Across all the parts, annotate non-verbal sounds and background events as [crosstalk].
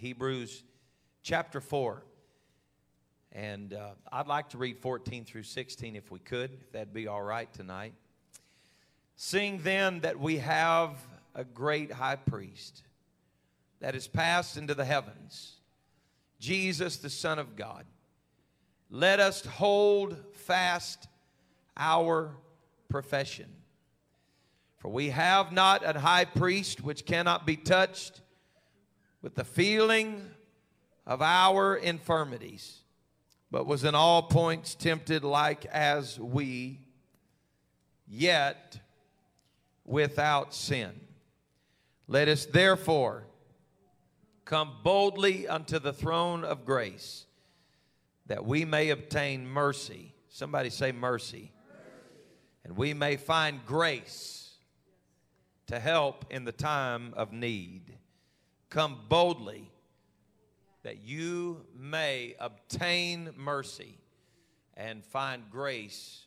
Hebrews chapter 4. And uh, I'd like to read 14 through 16 if we could, if that'd be all right tonight. Seeing then that we have a great high priest that is passed into the heavens, Jesus, the Son of God, let us hold fast our profession. For we have not a high priest which cannot be touched with the feeling of our infirmities, but was in all points tempted like as we, yet without sin. Let us therefore come boldly unto the throne of grace that we may obtain mercy. Somebody say mercy. And we may find grace to help in the time of need. Come boldly that you may obtain mercy and find grace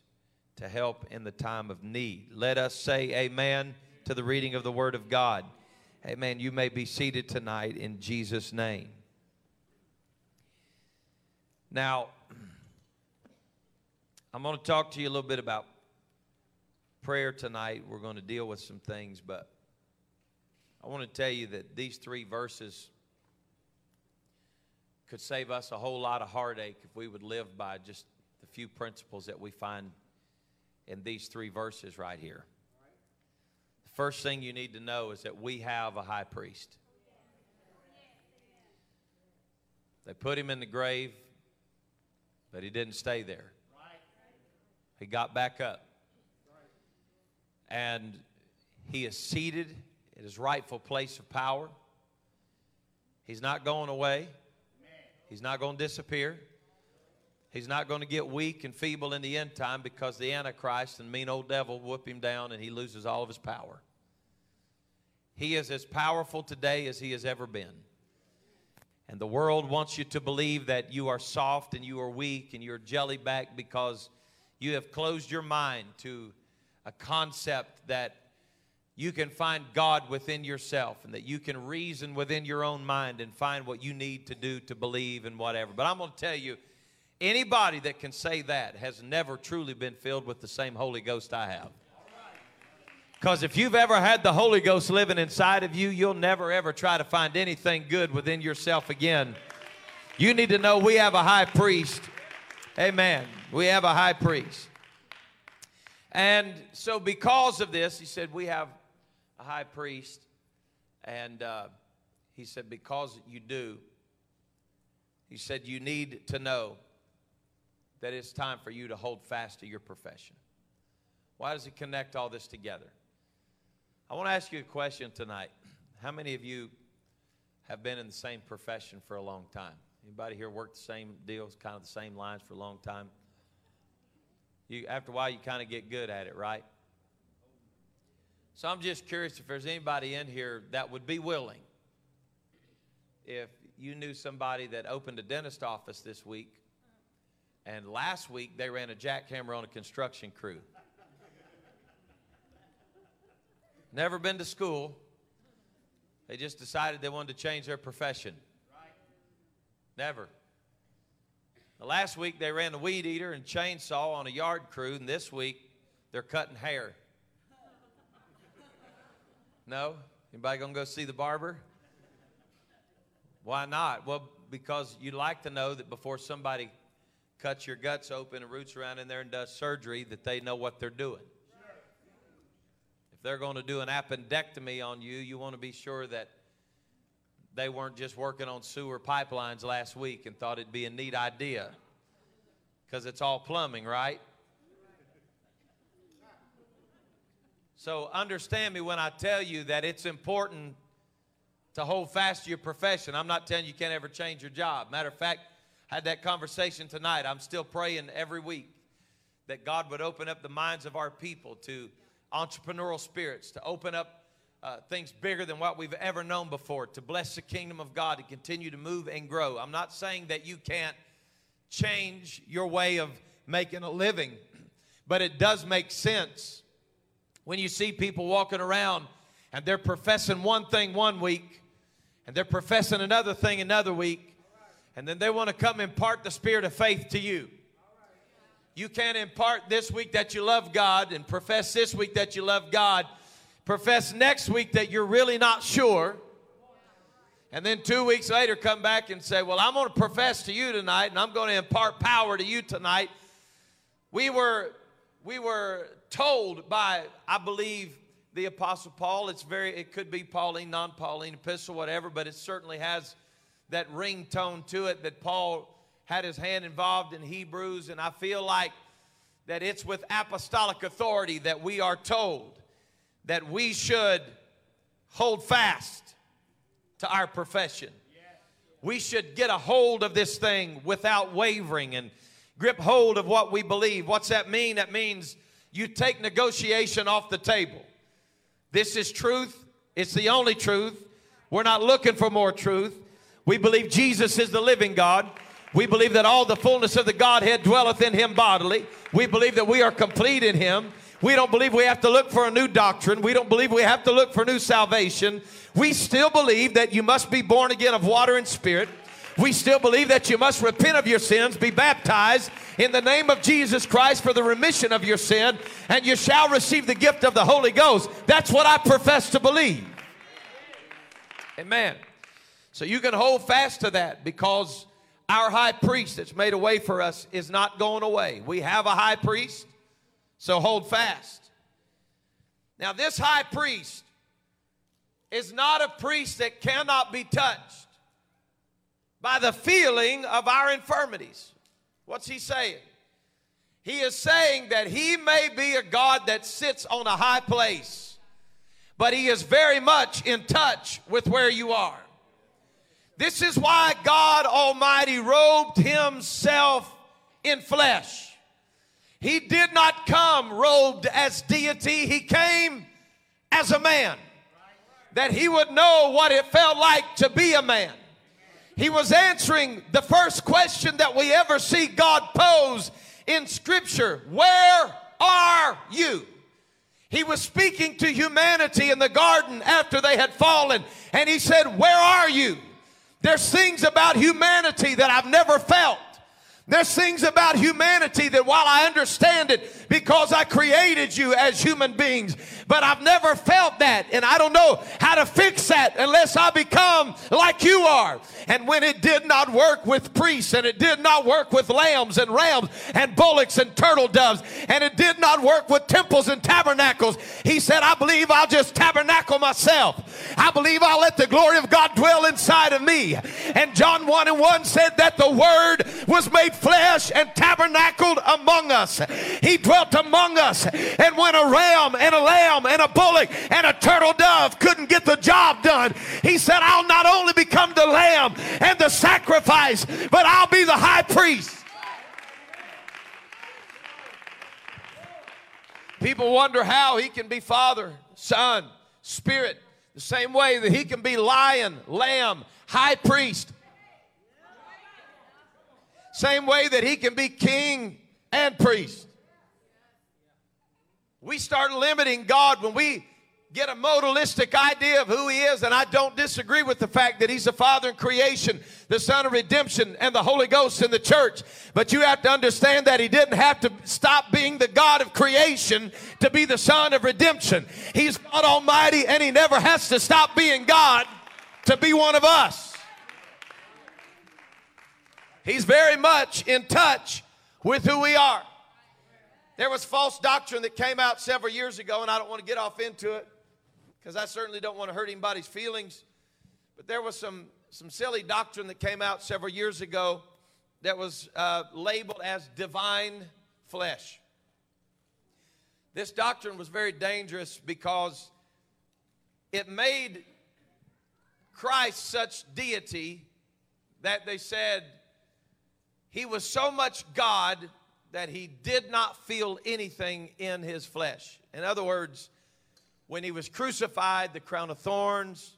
to help in the time of need. Let us say amen to the reading of the Word of God. Amen. You may be seated tonight in Jesus' name. Now, I'm going to talk to you a little bit about prayer tonight. We're going to deal with some things, but I want to tell you that these three verses could save us a whole lot of heartache if we would live by just the few principles that we find in these three verses right here. The first thing you need to know is that we have a high priest. They put him in the grave, but he didn't stay there. He got back up. And he is seated at his rightful place of power. He's not going away. He's not going to disappear. He's not going to get weak and feeble in the end time because the Antichrist and mean old devil whoop him down and he loses all of his power. He is as powerful today as he has ever been. And the world wants you to believe that you are soft and you are weak and you're jellyback because you have closed your mind to a concept that you can find God within yourself and that you can reason within your own mind and find what you need to do to believe and whatever. But I'm going to tell you, anybody that can say that has never truly been filled with the same Holy Ghost I have. Because if you've ever had the Holy Ghost living inside of you, you'll never ever try to find anything good within yourself again. You need to know we have a high priest. Amen. We have a high priest. And so, because of this, he said, We have a high priest. And uh, he said, Because you do, he said, You need to know that it's time for you to hold fast to your profession. Why does he connect all this together? I want to ask you a question tonight. How many of you have been in the same profession for a long time? Anybody here worked the same deals, kind of the same lines for a long time? You, after a while, you kind of get good at it, right? So I'm just curious if there's anybody in here that would be willing, if you knew somebody that opened a dentist office this week, and last week they ran a jackhammer on a construction crew. Never been to school. They just decided they wanted to change their profession. Never. The last week they ran a weed eater and chainsaw on a yard crew, and this week they're cutting hair. No? Anybody gonna go see the barber? Why not? Well, because you'd like to know that before somebody cuts your guts open and roots around in there and does surgery, that they know what they're doing. If they're going to do an appendectomy on you, you want to be sure that they weren't just working on sewer pipelines last week and thought it'd be a neat idea because it's all plumbing, right? So understand me when I tell you that it's important to hold fast to your profession. I'm not telling you you can't ever change your job. Matter of fact, I had that conversation tonight. I'm still praying every week that God would open up the minds of our people to entrepreneurial spirits, to open up uh, things bigger than what we've ever known before, to bless the kingdom of God, to continue to move and grow. I'm not saying that you can't change your way of making a living, but it does make sense when you see people walking around and they're professing one thing one week and they're professing another thing another week, and then they want to come impart the spirit of faith to you. You can't impart this week that you love God and profess this week that you love God, profess next week that you're really not sure, and then two weeks later come back and say, Well, I'm going to profess to you tonight and I'm going to impart power to you tonight. We were, we were told by, I believe, the Apostle Paul. It's very, it could be Pauline, non Pauline epistle, whatever, but it certainly has that ring tone to it that Paul had his hand involved in Hebrews. And I feel like that it's with apostolic authority that we are told that we should hold fast to our profession. We should get a hold of this thing without wavering and grip hold of what we believe. What's that mean? That means you take negotiation off the table. This is truth, it's the only truth. We're not looking for more truth. We believe Jesus is the living God. We believe that all the fullness of the Godhead dwelleth in him bodily. We believe that we are complete in him. We don't believe we have to look for a new doctrine. We don't believe we have to look for new salvation. We still believe that you must be born again of water and spirit. We still believe that you must repent of your sins, be baptized in the name of Jesus Christ for the remission of your sin, and you shall receive the gift of the Holy Ghost. That's what I profess to believe. Amen. So you can hold fast to that because our high priest that's made a way for us is not going away. We have a high priest. So hold fast. Now, this high priest is not a priest that cannot be touched by the feeling of our infirmities. What's he saying? He is saying that he may be a God that sits on a high place, but he is very much in touch with where you are. This is why God Almighty robed himself in flesh. He did not come robed as deity, he came as a man. That he would know what it felt like to be a man. He was answering the first question that we ever see God pose in Scripture Where are you? He was speaking to humanity in the garden after they had fallen, and he said, Where are you? There's things about humanity that I've never felt. There's things about humanity that while I understand it because I created you as human beings, but I've never felt that and I don't know how to fix that unless I become like you are. And when it did not work with priests and it did not work with lambs and rams and bullocks and turtle doves and it did not work with temples and tabernacles, he said, I believe I'll just tabernacle myself. I believe I'll let the glory of God dwell inside of me. And John 1 and 1 said that the word was made flesh and tabernacled among us. He dwelt among us. And when a ram and a lamb and a bullock and a turtle dove couldn't get the job done, he said, I'll not only become the lamb and the sacrifice, but I'll be the high priest. People wonder how he can be Father, Son, Spirit, the same way that he can be lion, lamb, high priest, same way that he can be king and priest. We start limiting God when we get a modalistic idea of who he is, and I don't disagree with the fact that he's the Father in creation, the Son of redemption, and the Holy Ghost in the church. But you have to understand that he didn't have to stop being the God of creation to be the Son of redemption. He's God Almighty, and he never has to stop being God to be one of us. He's very much in touch with who we are. There was false doctrine that came out several years ago, and I don't want to get off into it because I certainly don't want to hurt anybody's feelings. But there was some, some silly doctrine that came out several years ago that was uh, labeled as divine flesh. This doctrine was very dangerous because it made Christ such deity that they said he was so much God that he did not feel anything in his flesh. In other words, when he was crucified, the crown of thorns,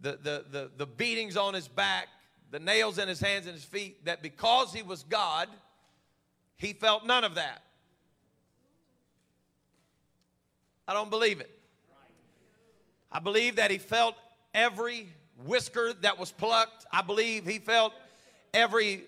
the, the, the, the beatings on his back, the nails in his hands and his feet, that because he was God, he felt none of that. I don't believe it. I believe that he felt every whisker that was plucked. I believe he felt every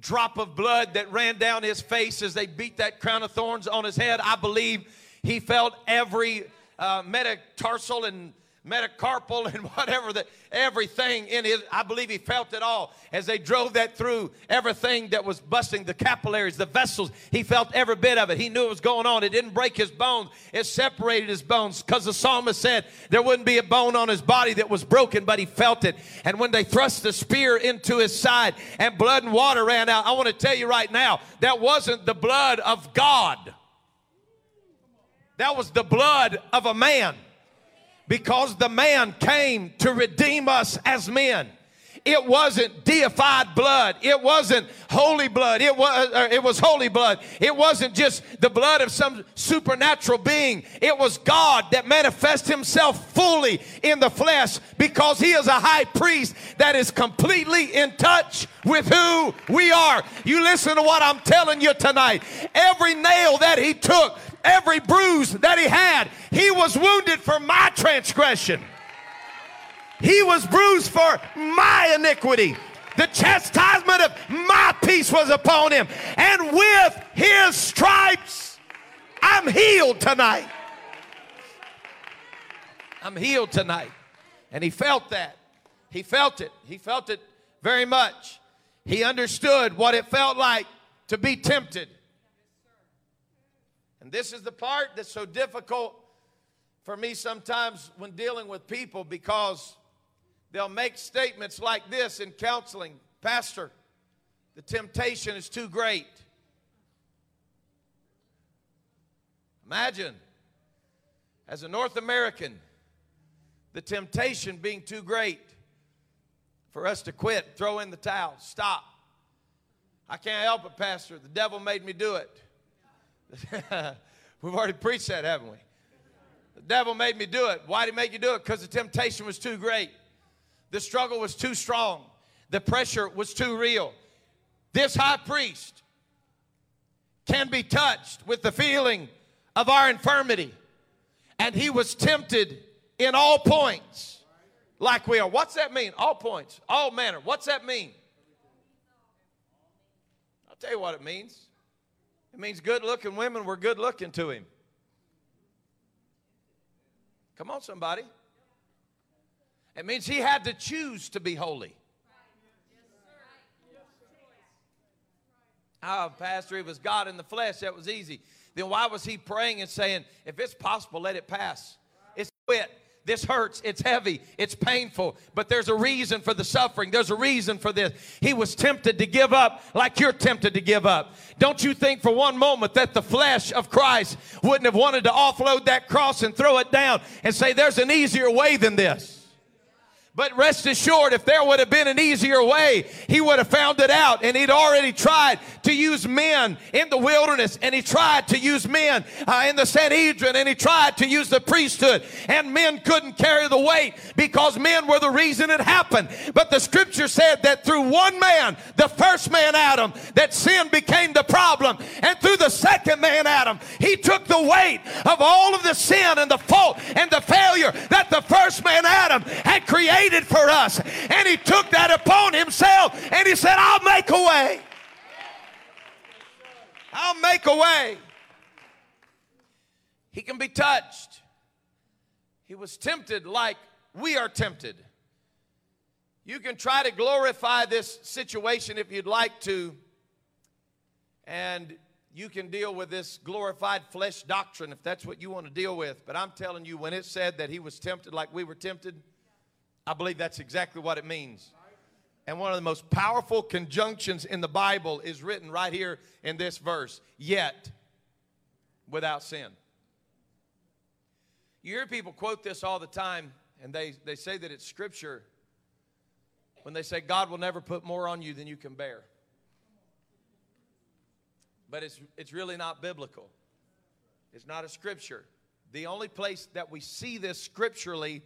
drop of blood that ran down his face as they beat that crown of thorns on his head. I believe he felt every uh, metatarsal and metacarpal and [laughs] whatever that everything in his i believe he felt it all. As they drove that through everything that was busting the capillaries the vessels he felt every bit of it. He knew what was going on. It didn't break his bones. It separated his bones. Because the psalmist said there wouldn't be a bone on his body that was broken but he felt it. And when they thrust the spear into his side and blood and water ran out i want to tell you right now that wasn't the blood of god. That was the blood of a man because the man came to redeem us as men. It wasn't deified blood. It wasn't holy blood. It was, uh, it was holy blood. It wasn't just the blood of some supernatural being. It was God that manifests himself fully in the flesh because he is a high priest that is completely in touch with who we are. You listen to what I'm telling you tonight. Every nail that he took every bruise that he had, he was wounded for my transgression. He was bruised for my iniquity. The chastisement of my peace was upon him. And with his stripes, I'm healed tonight. I'm healed tonight. And he felt that. He felt it. He felt it very much. He understood what it felt like to be tempted. And this is the part that's so difficult for me sometimes when dealing with people because they'll make statements like this in counseling Pastor, the temptation is too great. Imagine, as a North American, the temptation being too great for us to quit, throw in the towel, stop. I can't help it, Pastor. The devil made me do it. [laughs] We've already preached that, haven't we? The devil made me do it. Why did he make you do it? Because the temptation was too great. The struggle was too strong. The pressure was too real. This high priest can be touched with the feeling of our infirmity. And he was tempted in all points like we are. What's that mean? All points, all manner. What's that mean? I'll tell you what it means. It means good looking women were good looking to him. Come on, somebody. It means he had to choose to be holy. Oh, Pastor, it was God in the flesh. That was easy. Then why was he praying and saying, if it's possible, let it pass? It's quit. This hurts. It's heavy. It's painful. But there's a reason for the suffering. There's a reason for this. He was tempted to give up like you're tempted to give up. Don't you think for one moment that the flesh of Christ wouldn't have wanted to offload that cross and throw it down and say, there's an easier way than this? But rest assured, if there would have been an easier way, he would have found it out. And he'd already tried to use men in the wilderness, and he tried to use men uh, in the Sanhedrin, and he tried to use the priesthood. And men couldn't carry the weight because men were the reason it happened. But the scripture said that through one man, the first man Adam, that sin became the problem. And through the second man Adam, he took the weight of all of the sin and the fault and the failure that the first man Adam had for us. And he took that upon himself and he said, I'll make a way. I'll make a way. He can be touched. He was tempted like we are tempted. You can try to glorify this situation if you'd like to, and you can deal with this glorified flesh doctrine if that's what you want to deal with. But I'm telling you, when it said that he was tempted like we were tempted, I believe that's exactly what it means. And one of the most powerful conjunctions in the Bible is written right here in this verse yet without sin. You hear people quote this all the time, and they, they say that it's scripture when they say God will never put more on you than you can bear. But it's, it's really not biblical, it's not a scripture. The only place that we see this scripturally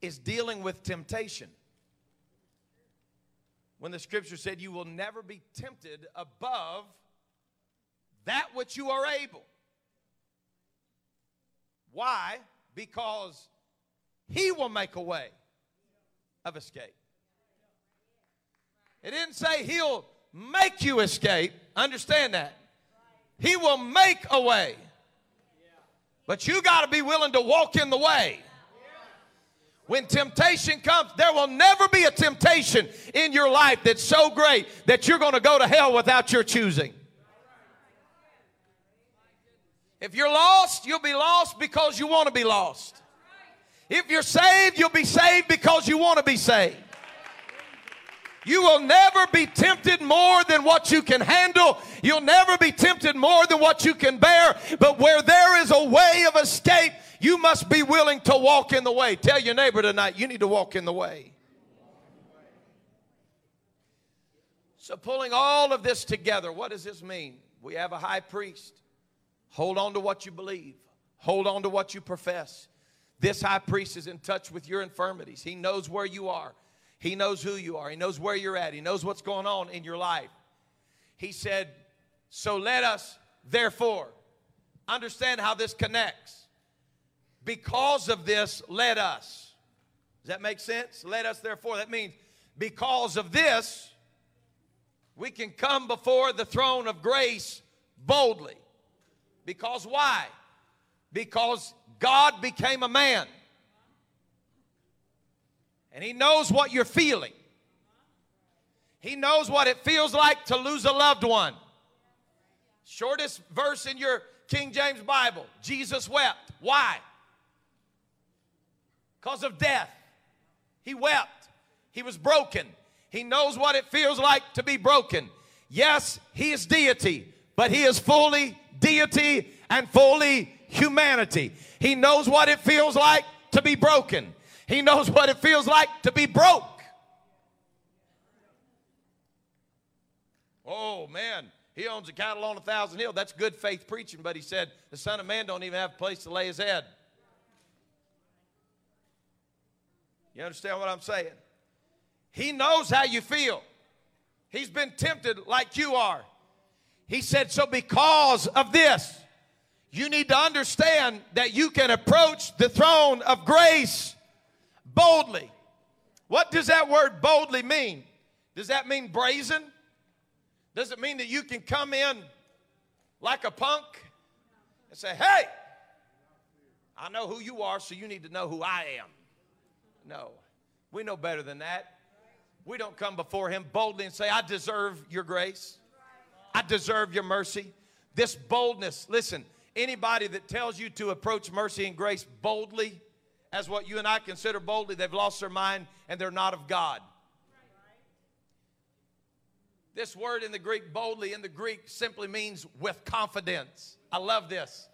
is dealing with temptation. When the scripture said, You will never be tempted above that which you are able. Why? Because He will make a way of escape. It didn't say he'll make you escape. Understand that. He will make a way. But you got to be willing to walk in the way. When temptation comes, there will never be a temptation in your life that's so great that you're going to go to hell without your choosing. If you're lost, you'll be lost because you want to be lost. If you're saved, you'll be saved because you want to be saved. You will never be tempted more than what you can handle. You'll never be tempted more than what you can bear. But where there is a way of escape, you must be willing to walk in the way. Tell your neighbor tonight, you need to walk in the way. So, pulling all of this together, what does this mean? We have a high priest. Hold on to what you believe, hold on to what you profess. This high priest is in touch with your infirmities. He knows where you are. He knows who you are. He knows where you're at. He knows what's going on in your life. He said, So let us, therefore, understand how this connects. Because of this, let us. Does that make sense? Let us, therefore. That means because of this, we can come before the throne of grace boldly. Because why? Because God became a man. And He knows what you're feeling. He knows what it feels like to lose a loved one. Shortest verse in your King James Bible Jesus wept. Why? Because of death. He wept. He was broken. He knows what it feels like to be broken. Yes, He is deity, but He is fully deity and fully humanity. He knows what it feels like to be broken. He knows what it feels like to be broke. Oh man, he owns a cattle on a thousand hill. That's good faith preaching, but he said the Son of Man don't even have a place to lay his head. You understand what I'm saying? He knows how you feel. He's been tempted like you are. He said, So because of this, you need to understand that you can approach the throne of grace boldly. What does that word boldly mean? Does that mean brazen? Does it mean that you can come in like a punk and say, hey, I know who you are, so you need to know who I am? No, we know better than that. We don't come before Him boldly and say, I deserve your grace, I deserve your mercy. This boldness, listen, anybody that tells you to approach mercy and grace boldly, as what you and I consider boldly, they've lost their mind and they're not of God. This word in the Greek, boldly, in the Greek simply means with confidence. I love this.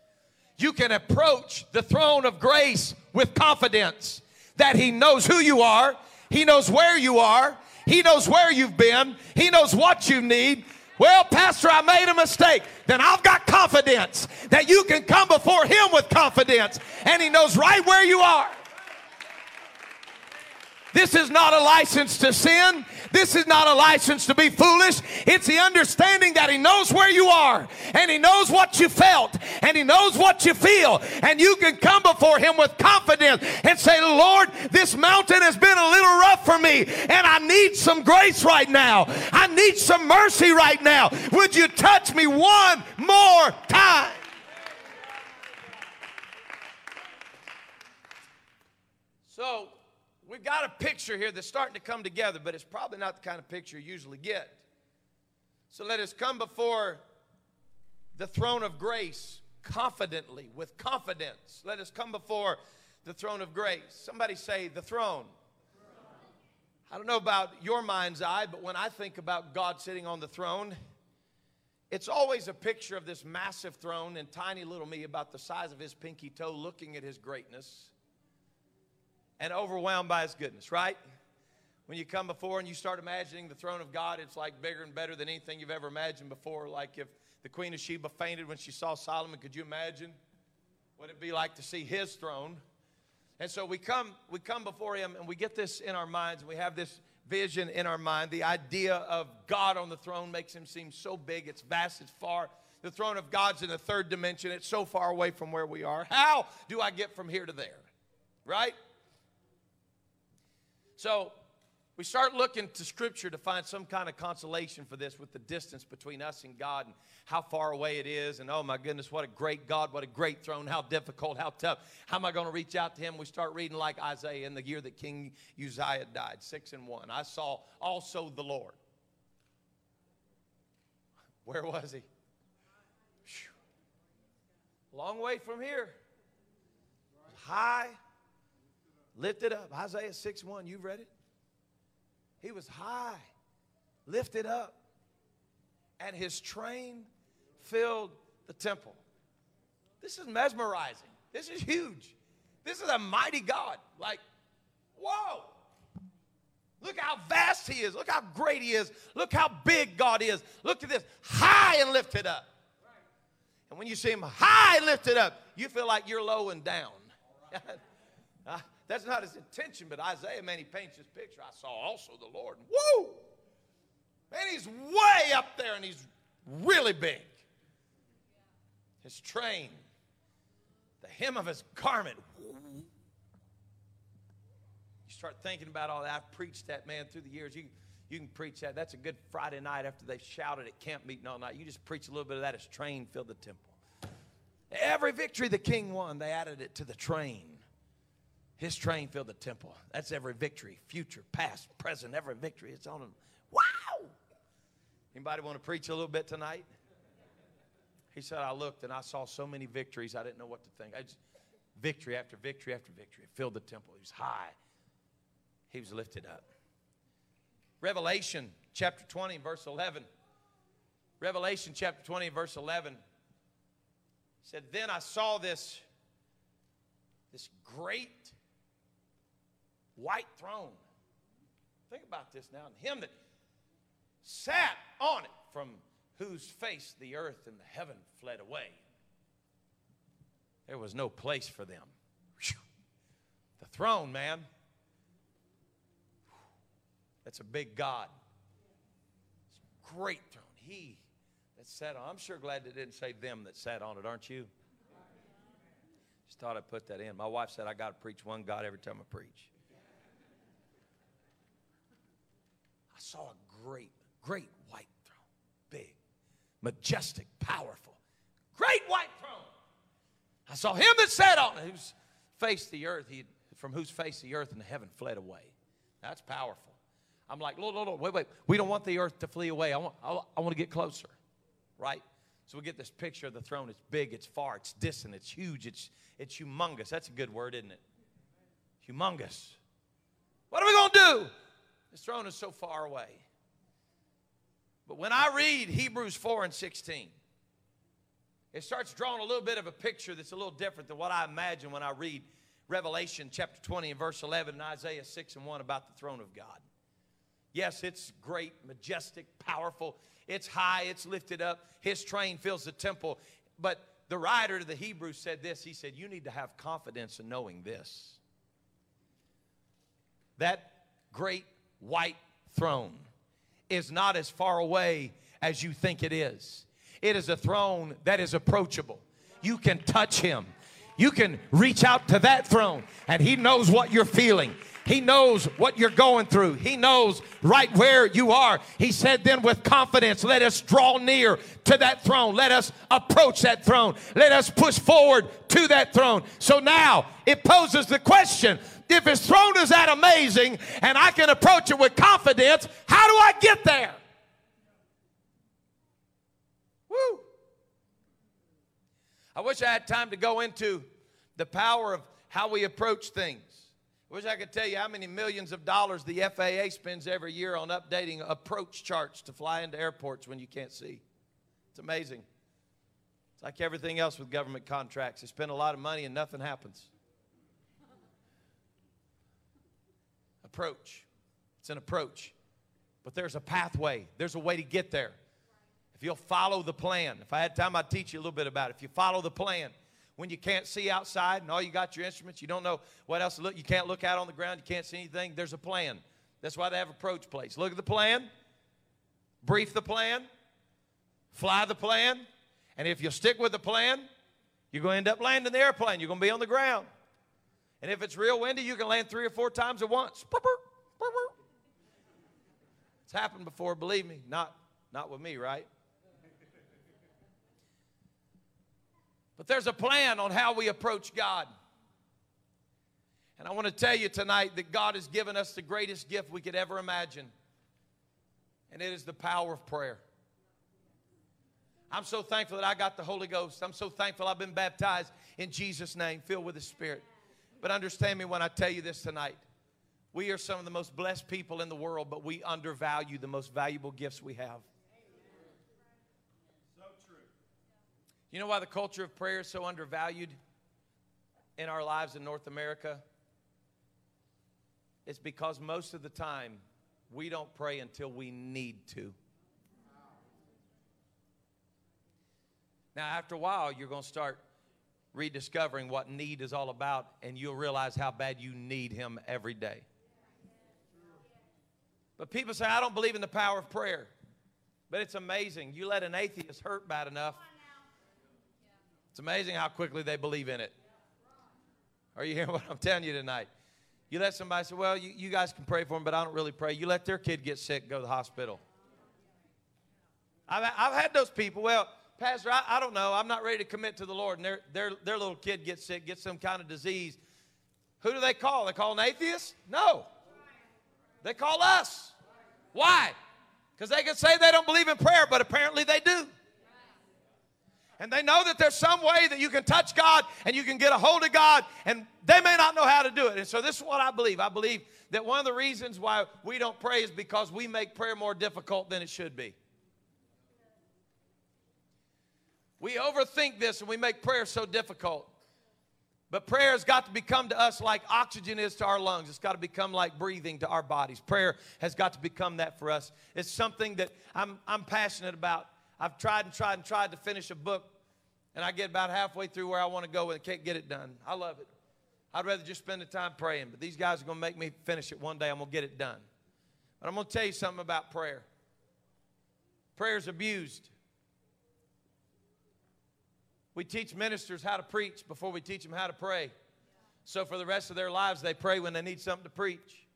You can approach the throne of grace with confidence that He knows who you are, He knows where you are, He knows where you've been, He knows what you need, well, Pastor, I made a mistake. Then I've got confidence that you can come before Him with confidence, and He knows right where you are. This is not a license to sin. This is not a license to be foolish. It's the understanding that He knows where you are and He knows what you felt and He knows what you feel. And you can come before Him with confidence and say, Lord, this mountain has been a little rough for me and I need some grace right now. I need some mercy right now. Would you touch me one more time? So, we've got a picture here that's starting to come together, but it's probably not the kind of picture you usually get. So let us come before the throne of grace confidently, with confidence. Let us come before the throne of grace. Somebody say, the throne. I don't know about your mind's eye, but when I think about God sitting on the throne, it's always a picture of this massive throne and tiny little me about the size of his pinky toe looking at his greatness and overwhelmed by his goodness, right? When you come before and you start imagining the throne of God, it's like bigger and better than anything you've ever imagined before. Like if the Queen of Sheba fainted when she saw Solomon, could you imagine what it'd be like to see his throne? And so we come, we come before him and we get this in our minds. We have this vision in our mind. The idea of God on the throne makes him seem so big, it's vast, it's far. The throne of God's in the third dimension. It's so far away from where we are. How do I get from here to there? Right? So we start looking to Scripture to find some kind of consolation for this with the distance between us and God and how far away it is. And oh my goodness, what a great God, what a great throne, how difficult, how tough. How am I going to reach out to Him? We start reading like Isaiah in the year that King Uzziah died, 6 and 1. I saw also the Lord. Where was He? Long way from here. High, lifted up. Isaiah 6 1, you've read it? He was high, lifted up, and his train filled the temple. This is mesmerizing. This is huge. This is a mighty God. Like, whoa. Look how vast he is. Look how great he is. Look how big God is. Look at this high and lifted up. And when you see him high and lifted up, you feel like you're low and down. [laughs] That's not his intention, but Isaiah, man, he paints this picture. I saw also the Lord. Woo! Man, he's way up there and he's really big. His train, the hem of his garment. You start thinking about all that. I've preached that, man, through the years. You, you can preach that. That's a good Friday night after they've shouted at camp meeting all night. You just preach a little bit of that. His train filled the temple. Every victory the king won, they added it to the train. His train filled the temple. That's every victory, future, past, present, every victory. It's on him. Wow! Anybody want to preach a little bit tonight? He said, I looked and I saw so many victories, I didn't know what to think. Just, victory after victory after victory. It filled the temple. He was high, he was lifted up. Revelation chapter 20, verse 11. Revelation chapter 20, verse 11 said, Then I saw this, this great white throne. Think about this now. And him that sat on it, from whose face the earth and the heaven fled away. There was no place for them. The throne, man. That's a big God. It's a great throne. He that sat on. I'm sure glad they didn't say them that sat on it, aren't you? Just thought I'd put that in. My wife said I got to preach one God every time I preach. Saw a great, great white throne. Big, majestic, powerful. Great white throne. I saw him that sat on it, whose face the earth, he, from whose face the earth and the heaven fled away. That's powerful. I'm like, Lord, Lord, Lord, wait, wait. We don't want the earth to flee away. I want, I, I want to get closer, right? So we get this picture of the throne. It's big, it's far, it's distant, it's huge, it's, it's humongous. That's a good word, isn't it? Humongous. What are we going to do? His throne is so far away. But when I read Hebrews 4 and 16, it starts drawing a little bit of a picture that's a little different than what I imagine when I read Revelation chapter 20 and verse 11 and Isaiah 6 and 1 about the throne of God. Yes, it's great, majestic, powerful. It's high, it's lifted up. His train fills the temple. But the writer to the Hebrews said this He said, You need to have confidence in knowing this. That great white throne is not as far away as you think it is. It is a throne that is approachable. You can touch him. You can reach out to that throne, and he knows what you're feeling. He knows what you're going through. He knows right where you are. He said, then with confidence, let us draw near to that throne. Let us approach that throne. Let us push forward to that throne. So now it poses the question if his throne is that amazing and I can approach it with confidence, how do I get there? Woo! I wish I had time to go into the power of how we approach things. I wish I could tell you how many millions of dollars the FAA spends every year on updating approach charts to fly into airports when you can't see. It's amazing. It's like everything else with government contracts. They spend a lot of money and nothing happens. Approach. It's an approach. But there's a pathway, there's a way to get there. If you'll follow the plan, if I had time, I'd teach you a little bit about it. If you follow the plan, when you can't see outside and all you got your instruments, you don't know what else to look, you can't look out on the ground, you can't see anything, there's a plan. That's why they have approach plates. Look at the plan, brief the plan, fly the plan, and if you stick with the plan, you're going to end up landing the airplane. You're going to be on the ground. And if it's real windy, you can land three or four times at once. It's happened before, believe me. Not, not with me, right? But there's a plan on how we approach God. And I want to tell you tonight that God has given us the greatest gift we could ever imagine, and it is the power of prayer. I'm so thankful that I got the Holy Ghost. I'm so thankful I've been baptized in Jesus' name, filled with the Spirit. But understand me when I tell you this tonight. We are some of the most blessed people in the world, but we undervalue the most valuable gifts we have. So true. You know why the culture of prayer is so undervalued in our lives in North America? It's because most of the time we don't pray until we need to. Now, after a while, you're going to start rediscovering what need is all about, and you'll realize how bad you need Him every day. But people say, I don't believe in the power of prayer. But it's amazing. You let an atheist hurt bad enough, it's amazing how quickly they believe in it. Are you hearing [laughs] what I'm telling you tonight? You let somebody say, Well, you, you guys can pray for them, but I don't really pray. You let their kid get sick, go to the hospital. I've, I've had those people. Well, Pastor, I, I don't know. I'm not ready to commit to the Lord. And their, their, their little kid gets sick, gets some kind of disease. Who do they call? They call an atheist? No. They call us. Why? Because they can say they don't believe in prayer, but apparently they do. And they know that there's some way that you can touch God and you can get a hold of God, and they may not know how to do it. And so, this is what I believe. I believe that one of the reasons why we don't pray is because we make prayer more difficult than it should be. We overthink this and we make prayer so difficult. But prayer has got to become to us like oxygen is to our lungs. It's got to become like breathing to our bodies. Prayer has got to become that for us. It's something that I'm, I'm passionate about. I've tried and tried and tried to finish a book, and I get about halfway through where I want to go and can't get it done. I love it. I'd rather just spend the time praying, but these guys are going to make me finish it one day. I'm going to get it done. But I'm going to tell you something about prayer. Prayer is abused. We teach ministers how to preach before we teach them how to pray. So for the rest of their lives, they pray when they need something to preach.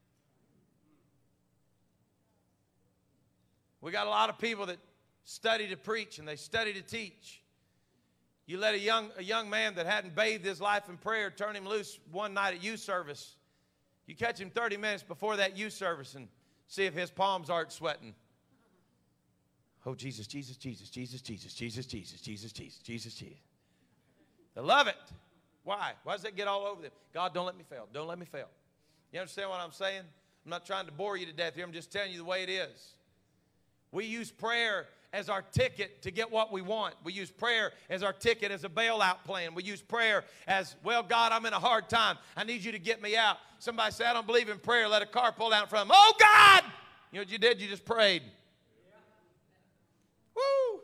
We got a lot of people that study to preach and they study to teach. You let a young, a young man that hadn't bathed his life in prayer turn him loose one night at youth service. You catch him 30 minutes before that youth service and see if his palms aren't sweating. Oh, Jesus, Jesus, Jesus, Jesus, Jesus, Jesus, Jesus, Jesus, Jesus, Jesus, Jesus. They love it. Why? Why does that get all over them? God, don't let me fail. Don't let me fail. You understand what I'm saying? I'm not trying to bore you to death here. I'm just telling you the way it is. We use prayer as our ticket to get what we want. We use prayer as our ticket as a bailout plan. We use prayer as, well, God, I'm in a hard time. I need you to get me out. Somebody say, I don't believe in prayer. Let a car pull out in front of them. Oh, God! You know what you did? You just prayed. Woo!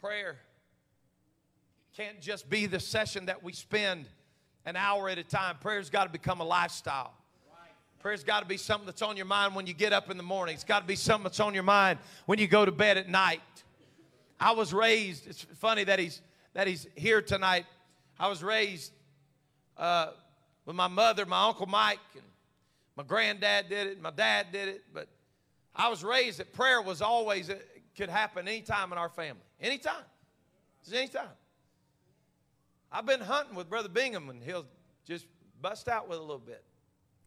Prayer can't just be the session that we spend an hour at a time. Prayer's got to become a lifestyle. Prayer's got to be something that's on your mind when you get up in the morning. It's got to be something that's on your mind when you go to bed at night. I was raised, it's funny that he's, that he's here tonight. I was raised uh, with my mother, my Uncle Mike, and my granddad did it, and my dad did it, but I was raised that prayer was always, could happen anytime in our family. Anytime. Just anytime. I've been hunting with Brother Bingham, and he'll just bust out with a little bit.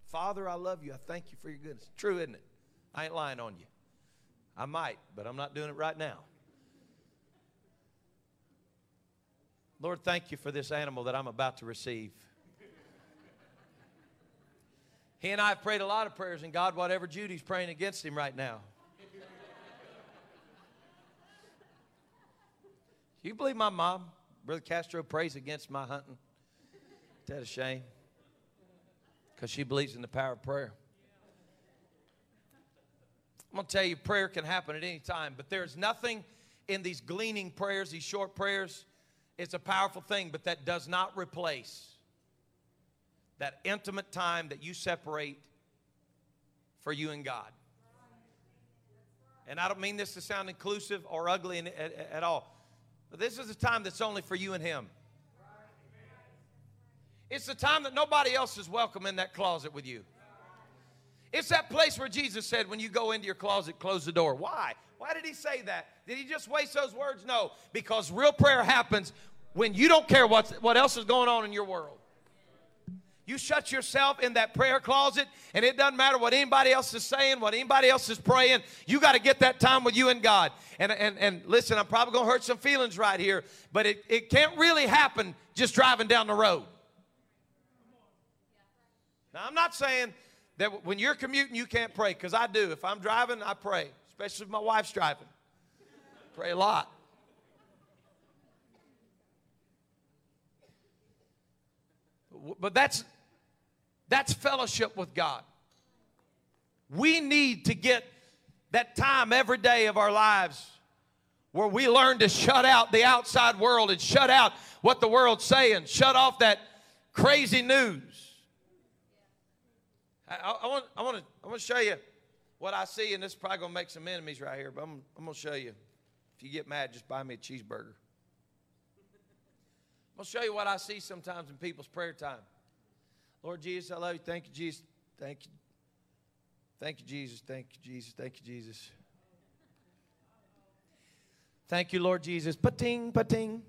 Father, I love you. I thank you for your goodness. True, isn't it? I ain't lying on you. I might, but I'm not doing it right now. Lord, thank you for this animal that I'm about to receive. He and I have prayed a lot of prayers, and God, whatever Judy's praying against him right now. You believe my mom, Brother Castro, prays against my hunting? Is that a shame? Because she believes in the power of prayer. I'm going to tell you, prayer can happen at any time, but there's nothing in these gleaning prayers, these short prayers. It's a powerful thing, but that does not replace that intimate time that you separate for you and God. And I don't mean this to sound inclusive or ugly at, at, at all. But this is a time that's only for you and Him. It's the time that nobody else is welcome in that closet with you. It's that place where Jesus said, when you go into your closet, close the door. Why? Why did he say that? Did he just waste those words? No, because real prayer happens when you don't care what's, what else is going on in your world. You shut yourself in that prayer closet, and it doesn't matter what anybody else is saying, what anybody else is praying. You got to get that time with you and God. And, and, and listen, I'm probably going to hurt some feelings right here, but it, it can't really happen just driving down the road. Now, I'm not saying that when you're commuting, you can't pray, because I do. If I'm driving, I pray, especially if my wife's driving. Pray a lot. But that's that's fellowship with God. We need to get that time every day of our lives where we learn to shut out the outside world and shut out what the world's saying, shut off that crazy news. I, I, want, I, want to, I want to show you what I see, and this is probably going to make some enemies right here, but I'm, I'm going to show you. If you get mad, just buy me a cheeseburger. I'm going to show you what I see sometimes in people's prayer time. Lord Jesus, I love you. Thank you, Jesus. Thank you. Thank you, Jesus. Thank you, Jesus. Thank you, Jesus. Thank you, Lord Jesus. Pating, pating.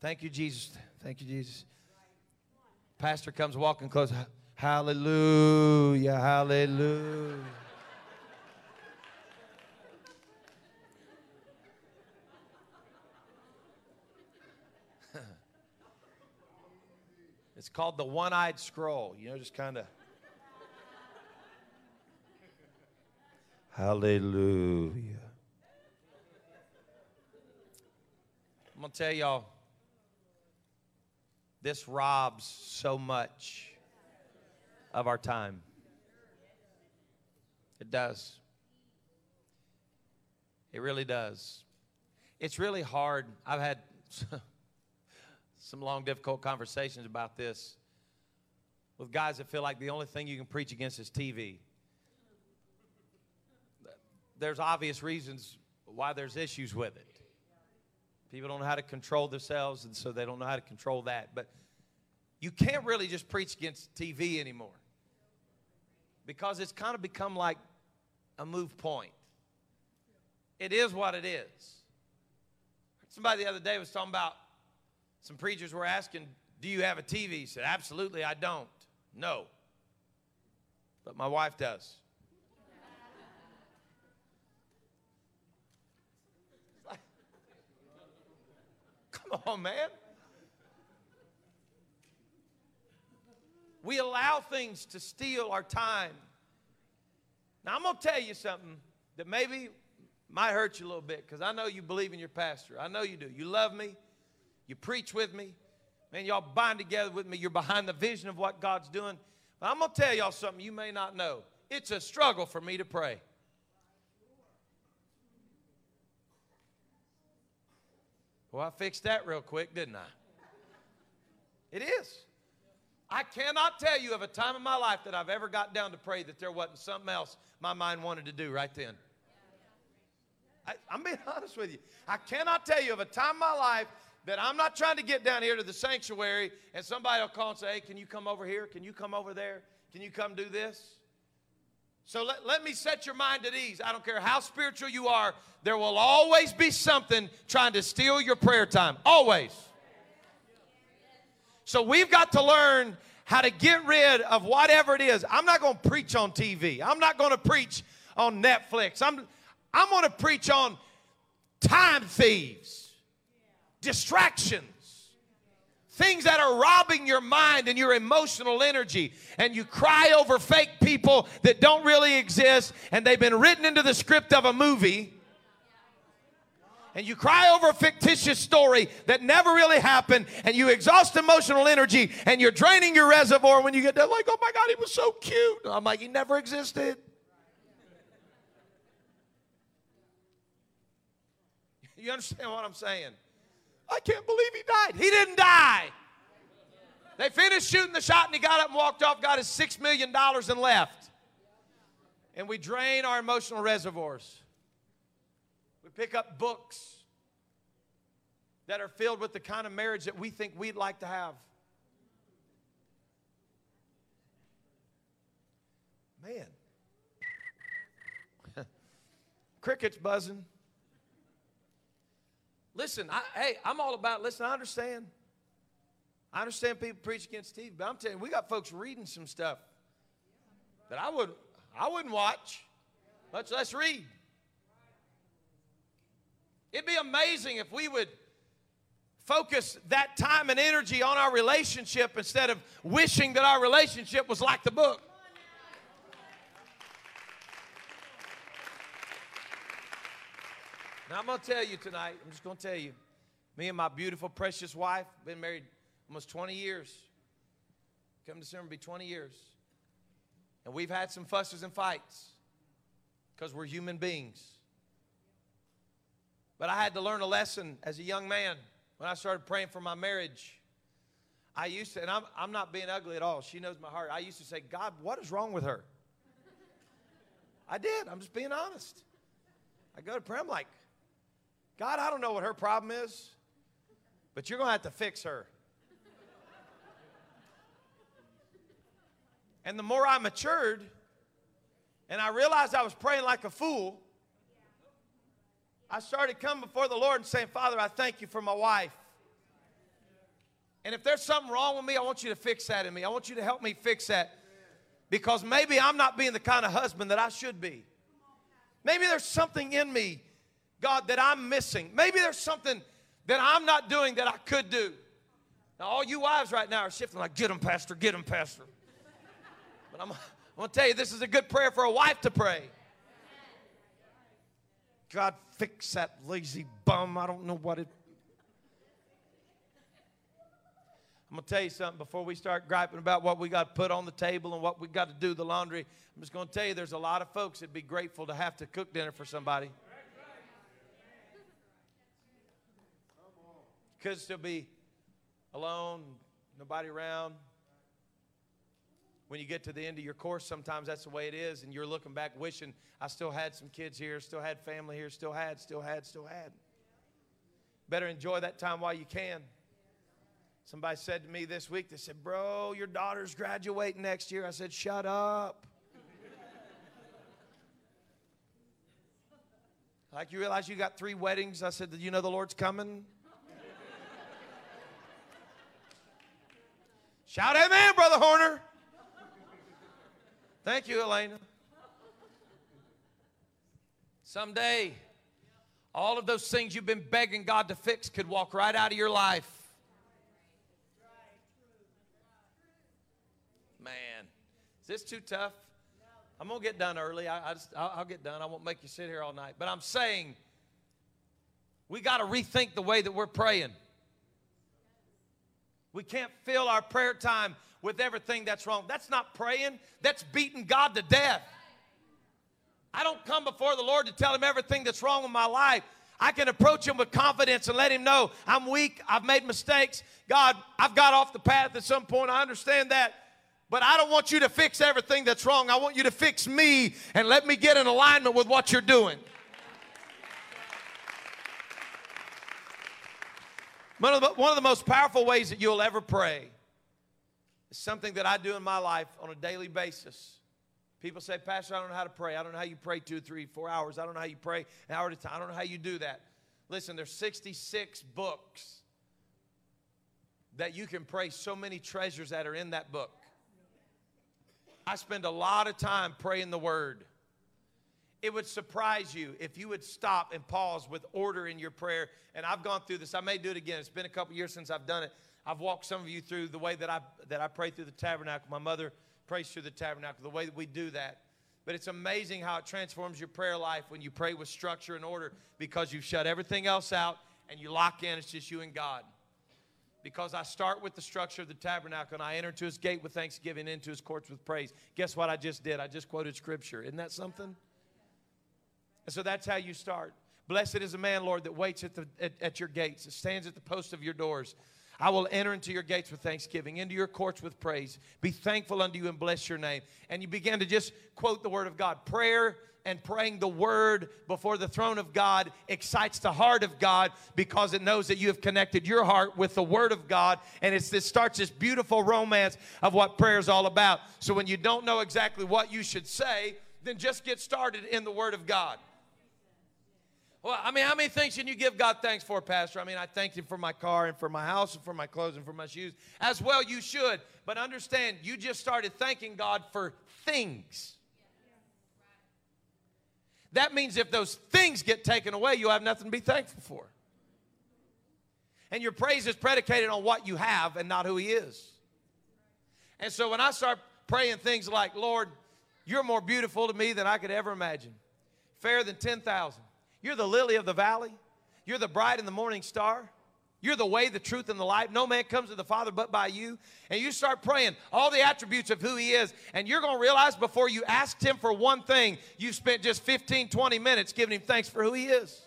Thank you, Jesus. Thank you, Jesus. Pastor comes walking close. Hallelujah. Hallelujah. Called the one eyed scroll. You know, just kind of. Hallelujah. I'm going to tell y'all, this robs so much of our time. It does. It really does. It's really hard. I've had [laughs] some long, difficult conversations about this with guys that feel like the only thing you can preach against is TV. There's obvious reasons why there's issues with it. People don't know how to control themselves, and so they don't know how to control that. But you can't really just preach against TV anymore because it's kind of become like a move point. It is what it is. Somebody the other day was talking about some preachers were asking, Do you have a TV? He said, Absolutely, I don't. No. But my wife does. [laughs] Come on, man. We allow things to steal our time. Now, I'm going to tell you something that maybe might hurt you a little bit because I know you believe in your pastor. I know you do. You love me. You preach with me. Man, y'all bind together with me. You're behind the vision of what God's doing. But I'm going to tell y'all something you may not know. It's a struggle for me to pray. Well, I fixed that real quick, didn't I? It is. I cannot tell you of a time in my life that I've ever got down to pray that there wasn't something else my mind wanted to do right then. I, am being [laughs] honest with you. I cannot tell you of a time in my life that I'm not trying to get down here to the sanctuary and somebody will call and say, hey, can you come over here? Can you come over there? Can you come do this? So let, let me set your mind at ease. I don't care how spiritual you are, there will always be something trying to steal your prayer time. Always. So we've got to learn how to get rid of whatever it is. I'm not going to preach on TV. I'm not going to preach on Netflix. I'm, I'm going to preach on time thieves distractions, things that are robbing your mind and your emotional energy. And you cry over fake people that don't really exist and they've been written into the script of a movie. And you cry over a fictitious story that never really happened, and you exhaust emotional energy, and you're draining your reservoir when you get there, like, oh my God, he was so cute. I'm like, he never existed. You understand what I'm saying? I can't believe he died. He didn't die. They finished shooting the shot and he got up and walked off, got his $6 million and left. And we drain our emotional reservoirs. We pick up books that are filled with the kind of marriage that we think we'd like to have. Man. [laughs] Crickets buzzing. Listen, I, hey, I'm all about, listen, I understand. I understand people preach against TV, but I'm telling you, we got folks reading some stuff that I would I wouldn't watch. Let's let's read. It'd be amazing if we would focus that time and energy on our relationship instead of wishing that our relationship was like the book. Now, I'm going to tell you tonight, I'm just going to tell you, me and my beautiful, precious wife, been married almost 20 years. Come December, be 20 years. And we've had some fusses and fights because we're human beings. But I had to learn a lesson as a young man when I started praying for my marriage. I used to, and I'm, I'm not being ugly at all. She knows my heart. I used to say, God, what is wrong with her? I did. I'm just being honest. I go to prayer. I'm like, God, I don't know what her problem is, but you're going to have to fix her. And the more I matured, and I realized I was praying like a fool, I started coming before the Lord and saying, Father, I thank you for my wife. And if there's something wrong with me, I want you to fix that in me. I want you to help me fix that. Because maybe I'm not being the kind of husband that I should be. Maybe there's something in me, God, that I'm missing. Maybe there's something that I'm not doing that I could do. Now, all you wives right now are shifting like, get him, Pastor, get him, Pastor. But I'm, I'm going to tell you, this is a good prayer for a wife to pray. God, fix that lazy bum. I don't know what it. I'm going to tell you something before we start griping about what we got to put on the table and what we got to do the laundry. I'm just going to tell you there's a lot of folks that'd be grateful to have to cook dinner for somebody. Could still be alone, nobody around when you get to the end of your course, sometimes that's the way it is, and you're looking back wishing I still had some kids here, still had family here, still had, still had, still had. Better enjoy that time while you can. Somebody said to me this week, they said, Bro, your daughter's graduating next year. I said, Shut up. like you realize you got three weddings? I said, you know the Lord's coming? Shout amen, Brother Horner. Thank you, Elena. Someday, all of those things you've been begging God to fix could walk right out of your life. Man, is this too tough? I'm gonna get done early. I, I just, I'll, I'll get done. I won't make you sit here all night. But I'm saying, we got to rethink the way that we're praying. We can't fill our prayer time with everything that's wrong. That's not praying, that's beating God to death. I don't come before the Lord to tell him everything that's wrong with my life. I can approach him with confidence and let him know I'm weak, I've made mistakes. God, I've got off the path at some point. I understand that. But I don't want you to fix everything that's wrong. I want you to fix me and let me get in alignment with what you're doing. One of, the, one of the most powerful ways that you'll ever pray is something that I do in my life on a daily basis. People say, Pastor, I don't know how to pray. I don't know how you pray two, three, four hours. I don't know how you pray an hour at a time. I don't know how you do that. Listen, there's 66 books that you can pray so many treasures that are in that book. I spend a lot of time praying the word. It would surprise you if you would stop and pause with order in your prayer. And I've gone through this. I may do it again. It's been a couple years since I've done it. I've walked some of you through the way that I, that I pray through the tabernacle. My mother prays through the tabernacle, the way that we do that. But it's amazing how it transforms your prayer life when you pray with structure and order because you've shut everything else out and you lock in. It's just you and God. Because I start with the structure of the tabernacle and I enter into his gate with thanksgiving, into his courts with praise. Guess what I just did? I just quoted scripture. Isn't that something? And so that's how you start. Blessed is a man, Lord, that waits at, the, at, at your gates, that stands at the post of your doors. I will enter into your gates with thanksgiving, into your courts with praise. Be thankful unto you and bless your name. And you begin to just quote the word of God. Prayer and praying the word before the throne of God excites the heart of God because it knows that you have connected your heart with the word of God. And this starts this beautiful romance of what prayer is all about. So when you don't know exactly what you should say, then just get started in the word of God. Well, I mean, how many things can you give God thanks for, Pastor? I mean, I thank Him for my car and for my house and for my clothes and for my shoes. As well, you should. But understand, you just started thanking God for things. That means if those things get taken away, you'll have nothing to be thankful for. And your praise is predicated on what you have and not who He is. And so when I start praying things like, Lord, you're more beautiful to me than I could ever imagine, fairer than 10,000. You're the lily of the valley. You're the bright and the morning star. You're the way, the truth, and the life. No man comes to the Father but by you. And you start praying all the attributes of who He is. And you're going to realize before you asked Him for one thing, you spent just 15, 20 minutes giving Him thanks for who He is.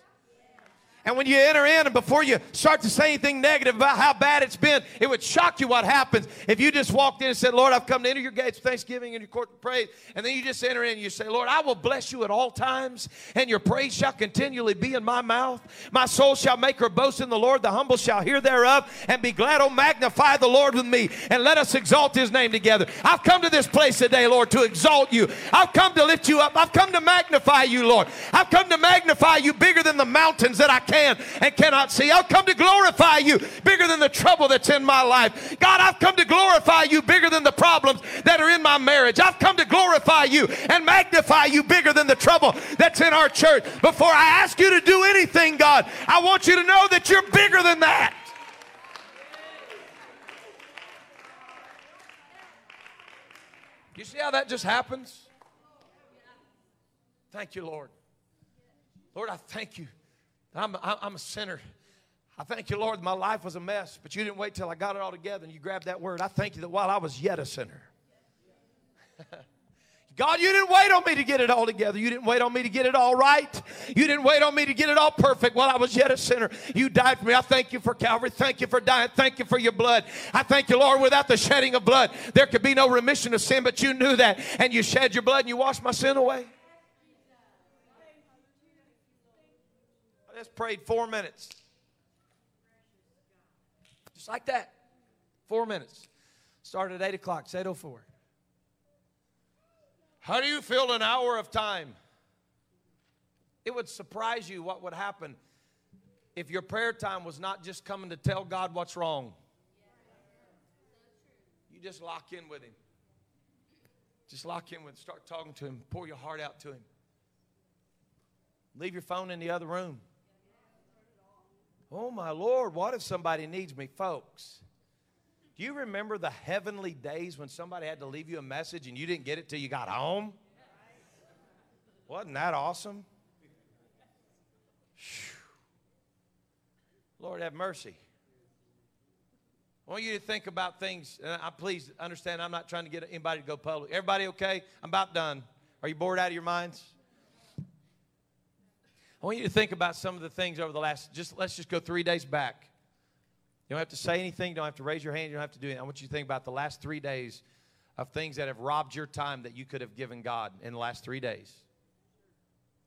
And when you enter in and before you start to say anything negative about how bad it's been, it would shock you what happens if you just walked in and said, Lord, I've come to enter your gates thanksgiving and your court of praise. And then you just enter in and you say, Lord, I will bless you at all times, and your praise shall continually be in my mouth. My soul shall make her boast in the Lord. The humble shall hear thereof and be glad. Oh, magnify the Lord with me, and let us exalt his name together. I've come to this place today, Lord, to exalt you. I've come to lift you up. I've come to magnify you, Lord. I've come to magnify you bigger than the mountains that I can and cannot see. I've come to glorify you bigger than the trouble that's in my life. God, I've come to glorify you bigger than the problems that are in my marriage. I've come to glorify you and magnify you bigger than the trouble that's in our church. Before I ask you to do anything, God, I want you to know that you're bigger than that. You see how that just happens? Thank you, Lord. Lord, I thank you I'm, I'm a sinner. I thank you, Lord, my life was a mess, but you didn't wait till I got it all together and you grabbed that word. I thank you that while I was yet a sinner, [laughs] God, you didn't wait on me to get it all together. You didn't wait on me to get it all right. You didn't wait on me to get it all perfect while I was yet a sinner. You died for me. I thank you for Calvary. Thank you for dying. Thank you for your blood. I thank you, Lord, without the shedding of blood, there could be no remission of sin, but you knew that. And you shed your blood and you washed my sin away. Just prayed four minutes. Just like that. Four minutes. Started at 8 o'clock. It's 8.04. How do you feel an hour of time? It would surprise you what would happen if your prayer time was not just coming to tell God what's wrong. You just lock in with Him. Just lock in with. Start talking to Him. Pour your heart out to Him. Leave your phone in the other room. Oh, my Lord, what if somebody needs me? Folks, do you remember the heavenly days when somebody had to leave you a message and you didn't get it till you got home? Wasn't that awesome? Lord, have mercy. I want you to think about things. And I, please understand, I'm not trying to get anybody to go public. Everybody okay? I'm about done. Are you bored out of your minds? I want you to think about some of the things over the last, just let's just go three days back. You don't have to say anything, you don't have to raise your hand, you don't have to do anything. I want you to think about the last three days of things that have robbed your time that you could have given God in the last three days.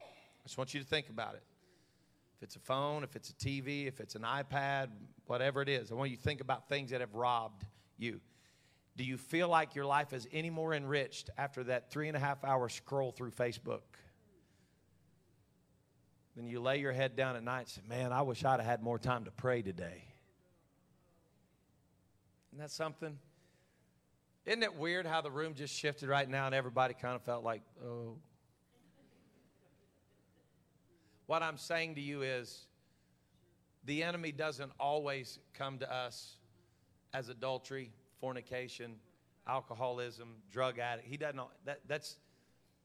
I just want you to think about it. If it's a phone, if it's a TV, if it's an iPad, whatever it is, I want you to think about things that have robbed you. Do you feel like your life is any more enriched after that three and a half hour scroll through Facebook? Then you lay your head down at night and say, Man, I wish I'd have had more time to pray today. Isn't that something? Isn't it weird how the room just shifted right now and everybody kind of felt like, oh. What I'm saying to you is the enemy doesn't always come to us as adultery, fornication, alcoholism, drug addict. He doesn't. That, that's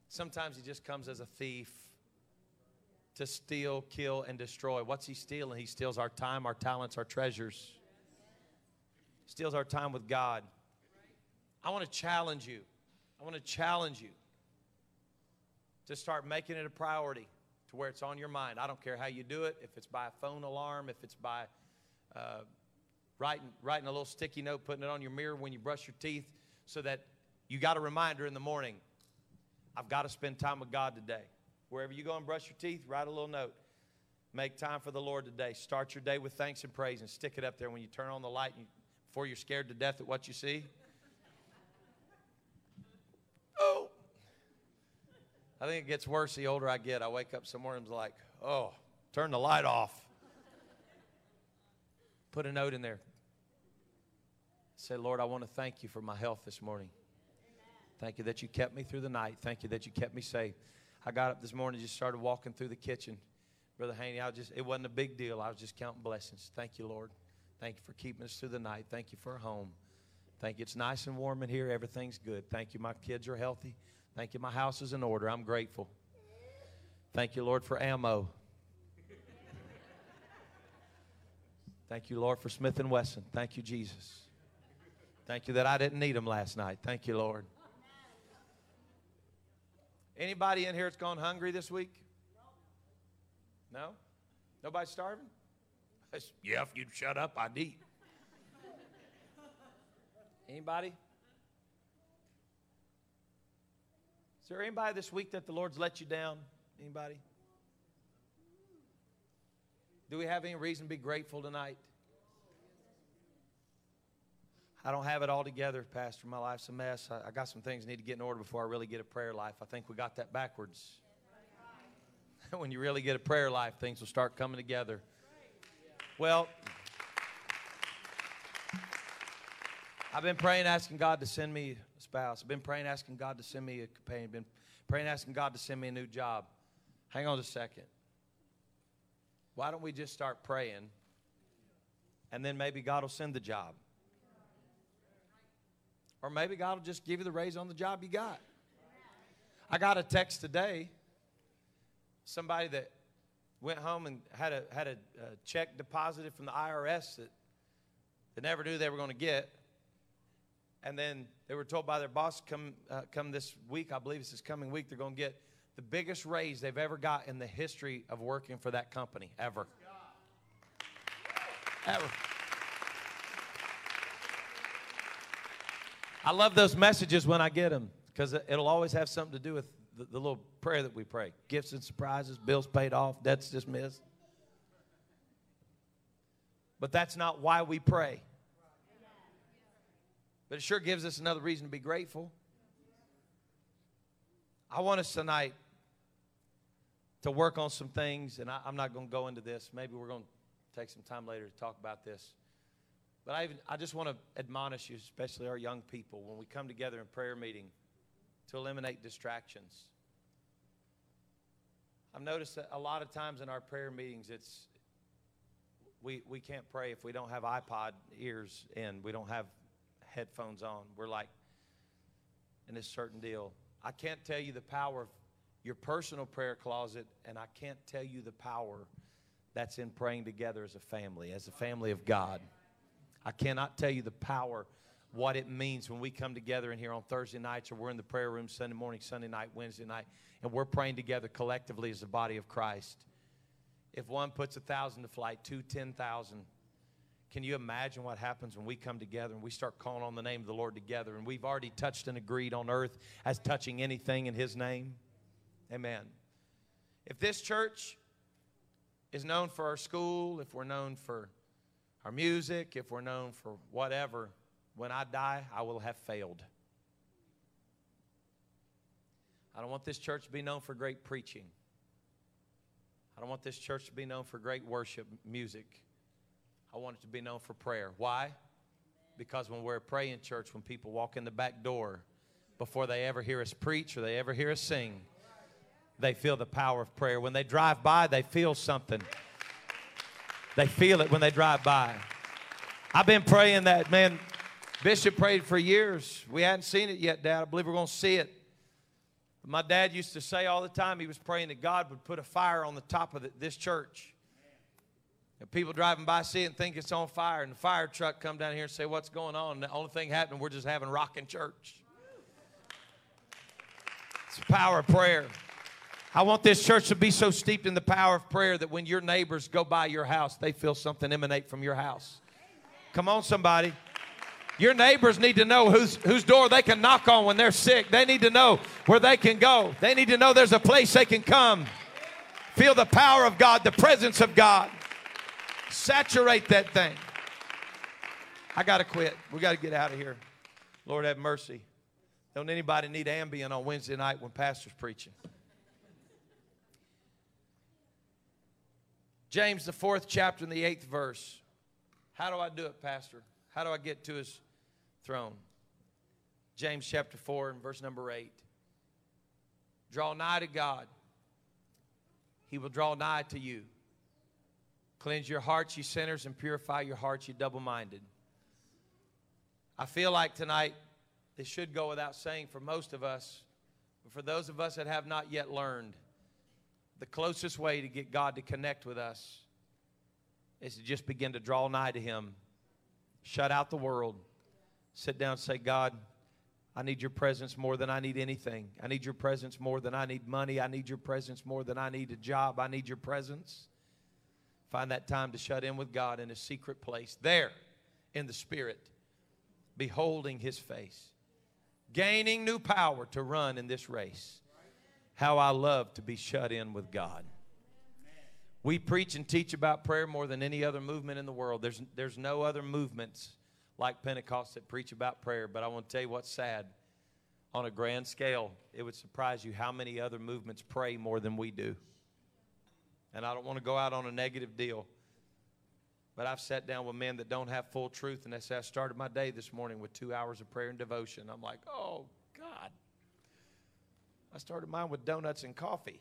sometimes he just comes as a thief to steal, kill, and destroy. What's he stealing? He steals our time, our talents, our treasures. Steals our time with God. I want to challenge you. I want to challenge you to start making it a priority to where it's on your mind. I don't care how you do it, if it's by a phone alarm, if it's by uh, writing, writing a little sticky note, putting it on your mirror when you brush your teeth, so that you got a reminder in the morning I've got to spend time with God today. Wherever you go and brush your teeth, write a little note. Make time for the Lord today. Start your day with thanks and praise and stick it up there when you turn on the light and you, before you're scared to death at what you see. [laughs] Oh. I think it gets worse the older I get. I wake up some mornings like, oh, Turn the light off. Put a note in there. Say, Lord, I want to thank you for my health this morning. Thank you that you kept me through the night. Thank you that you kept me safe. I got up this morning, just started walking through the kitchen. Brother Haney, I just it wasn't a big deal. I was just counting blessings. Thank you, Lord. Thank you for keeping us through the night. Thank you for a home. Thank you. It's nice and warm in here. Everything's good. Thank you. My kids are healthy. Thank you. My house is in order. I'm grateful. Thank you, Lord, for ammo. Thank you, Lord, for Smith and Wesson. Thank you, Jesus. Thank you that I didn't need them last night. Thank you, Lord. Anybody in here that's gone hungry this week? No? Nobody starving? yeah, if you'd shut up, I'd eat. Anybody? Is there anybody this week that the Lord's let you down? Anybody? Do we have any reason to be grateful tonight? I don't have it all together, Pastor. My life's a mess. I, I got some things I need to get in order before I really get a prayer life. I think we got that backwards. [laughs] when you really get a prayer life, things will start coming together. Well, I've been praying, asking God to send me a spouse. I've been praying, asking God to send me a companion. I've Been praying, asking God to send me a new job. Hang on a second. Why don't we just start praying, and then maybe God will send the job? Or maybe God will just give you the raise on the job you got. I got a text today. Somebody that went home and had a had a, a check deposited from the IRS that they never knew they were going to get, and then they were told by their boss come uh, come this week. I believe it's this coming week. They're going to get the biggest raise they've ever got in the history of working for that company ever. Ever. I love those messages when I get them because it'll always have something to do with the, the, little prayer that we pray gifts and surprises, bills paid off, debts dismissed. But that's not why we pray. But it sure gives us another reason to be grateful. I want us tonight to work on some things, and I, am not going to go into this. Maybe we're going to take some time later to talk about this. But I, even, I just want to admonish you, especially our young people, when we come together in prayer meeting to eliminate distractions. I've noticed that a lot of times in our prayer meetings, it's we, we can't pray if we don't have iPod ears in, we don't have headphones on. We're like in this certain deal. I can't tell you the power of your personal prayer closet, and I can't tell you the power that's in praying together as a family, as a family of God. I cannot tell you the power, what it means when we come together in here on Thursday nights or we're in the prayer room Sunday morning, Sunday night, Wednesday night, and we're praying together collectively as the body of Christ. If one puts a thousand to flight, two, ten thousand. Can you imagine what happens when we come together and we start calling on the name of the Lord together and we've already touched and agreed on earth as touching anything in His name? Amen. If this church is known for our school, if we're known for our music, if we're known for whatever, when I die, I will have failed. I don't want this church to be known for great preaching. I don't want this church to be known for great worship music. I want it to be known for prayer. Why? Because when we're a praying church, when people walk in the back door, before they ever hear us preach or they ever hear us sing, they feel the power of prayer. When they drive by, they feel something. They feel it when they drive by. I've been praying that, man. Bishop prayed for years. We hadn't seen it yet, Dad. I believe we're going to see it. My dad used to say all the time he was praying that God would put a fire on the top of the, this church. And people driving by see it and think it's on fire, and the fire truck come down here and say, "What's going on?" And the only thing happening, we're just having rocking church. It's the power of prayer. I want this church to be so steeped in the power of prayer that when your neighbors go by your house, they feel something emanate from your house. Come on, somebody. Your neighbors need to know whose, whose door they can knock on when they're sick. They need to know where they can go. They need to know there's a place they can come. Feel the power of God, the presence of God. Saturate that thing. I got to quit. We got to get out of here. Lord have mercy. Don't anybody need Ambien on Wednesday night when pastor's preaching? James, the fourth chapter, and the eighth verse. How do I do it, Pastor? How do I get to his throne? James chapter 4 and verse number 8. Draw nigh to God, he will draw nigh to you. Cleanse your hearts, you sinners, and purify your hearts, you double minded. I feel like tonight, this should go without saying for most of us, but for those of us that have not yet learned, the closest way to get God to connect with us is to just begin to draw nigh to Him, shut out the world, sit down and say, God, I need your presence more than I need anything. I need your presence more than I need money. I need your presence more than I need a job. I need your presence. Find that time to shut in with God in a secret place, there in the Spirit, beholding His face, gaining new power to run in this race. How I love to be shut in with God. We preach and teach about prayer more than any other movement in the world. There's, there's no other movements like Pentecost that preach about prayer, but I want to tell you what's sad. On a grand scale, it would surprise you how many other movements pray more than we do. And I don't want to go out on a negative deal. But I've sat down with men that don't have full truth, and they say, I started my day this morning with two hours of prayer and devotion. I'm like, oh, God. I started mine with donuts and coffee.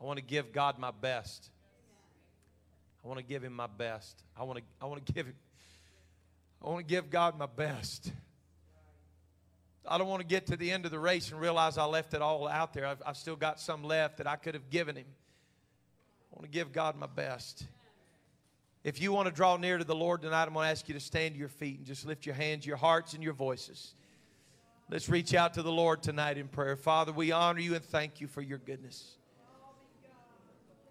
I want to give God my best. I want to give him my best. I want to I want to give I want to give God my best. I don't want to get to the end of the race and realize I left it all out there. I've, I've still got some left that I could have given him. I want to give God my best. If you want to draw near to the Lord tonight, I'm going to ask you to stand to your feet and just lift your hands, your hearts, and your voices. Let's reach out to the Lord tonight in prayer. Father, we honor you and thank you for your goodness.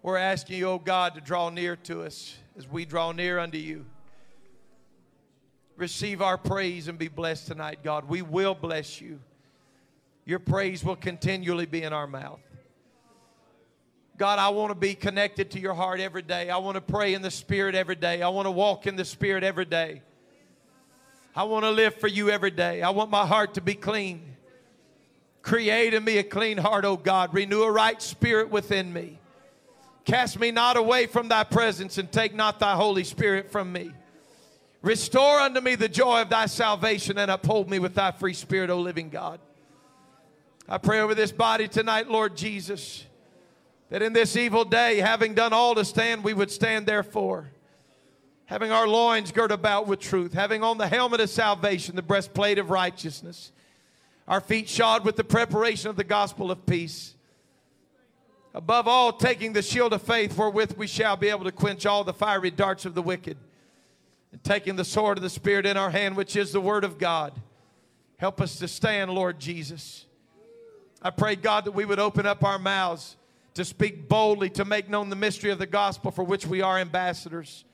We're asking you, oh God, to draw near to us as we draw near unto you. Receive our praise and be blessed tonight, God. We will bless you. Your praise will continually be in our mouth. God, I want to be connected to your heart every day. I want to pray in the Spirit every day. I want to walk in the Spirit every day. I want to live for you every day. I want my heart to be clean. Create in me a clean heart, O God. Renew a right spirit within me. Cast me not away from thy presence and take not thy Holy Spirit from me. Restore unto me the joy of thy salvation and uphold me with thy free spirit, O living God. I pray over this body tonight, Lord Jesus, that in this evil day, having done all to stand, we would stand therefore. Having our loins girt about with truth, having on the helmet of salvation, the breastplate of righteousness, our feet shod with the preparation of the gospel of peace. Above all, taking the shield of faith wherewith we shall be able to quench all the fiery darts of the wicked and taking the sword of the Spirit in our hand, which is the Word of God. Help us to stand, Lord Jesus. I pray, God, that we would open up our mouths to speak boldly, to make known the mystery of the gospel for which we are ambassadors.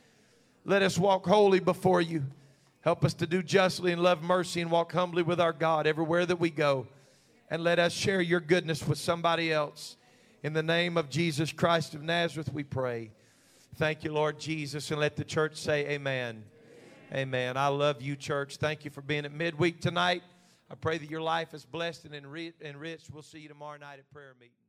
Let us walk holy before you. Help us to do justly and love mercy and walk humbly with our God everywhere that we go. And let us share your goodness with somebody else. In the name of Jesus Christ of Nazareth, we pray. Thank you, Lord Jesus. And let the church say, Amen. Amen. I love you, church. Thank you for being at midweek tonight. I pray that your life is blessed and enriched. We'll see you tomorrow night at prayer meeting.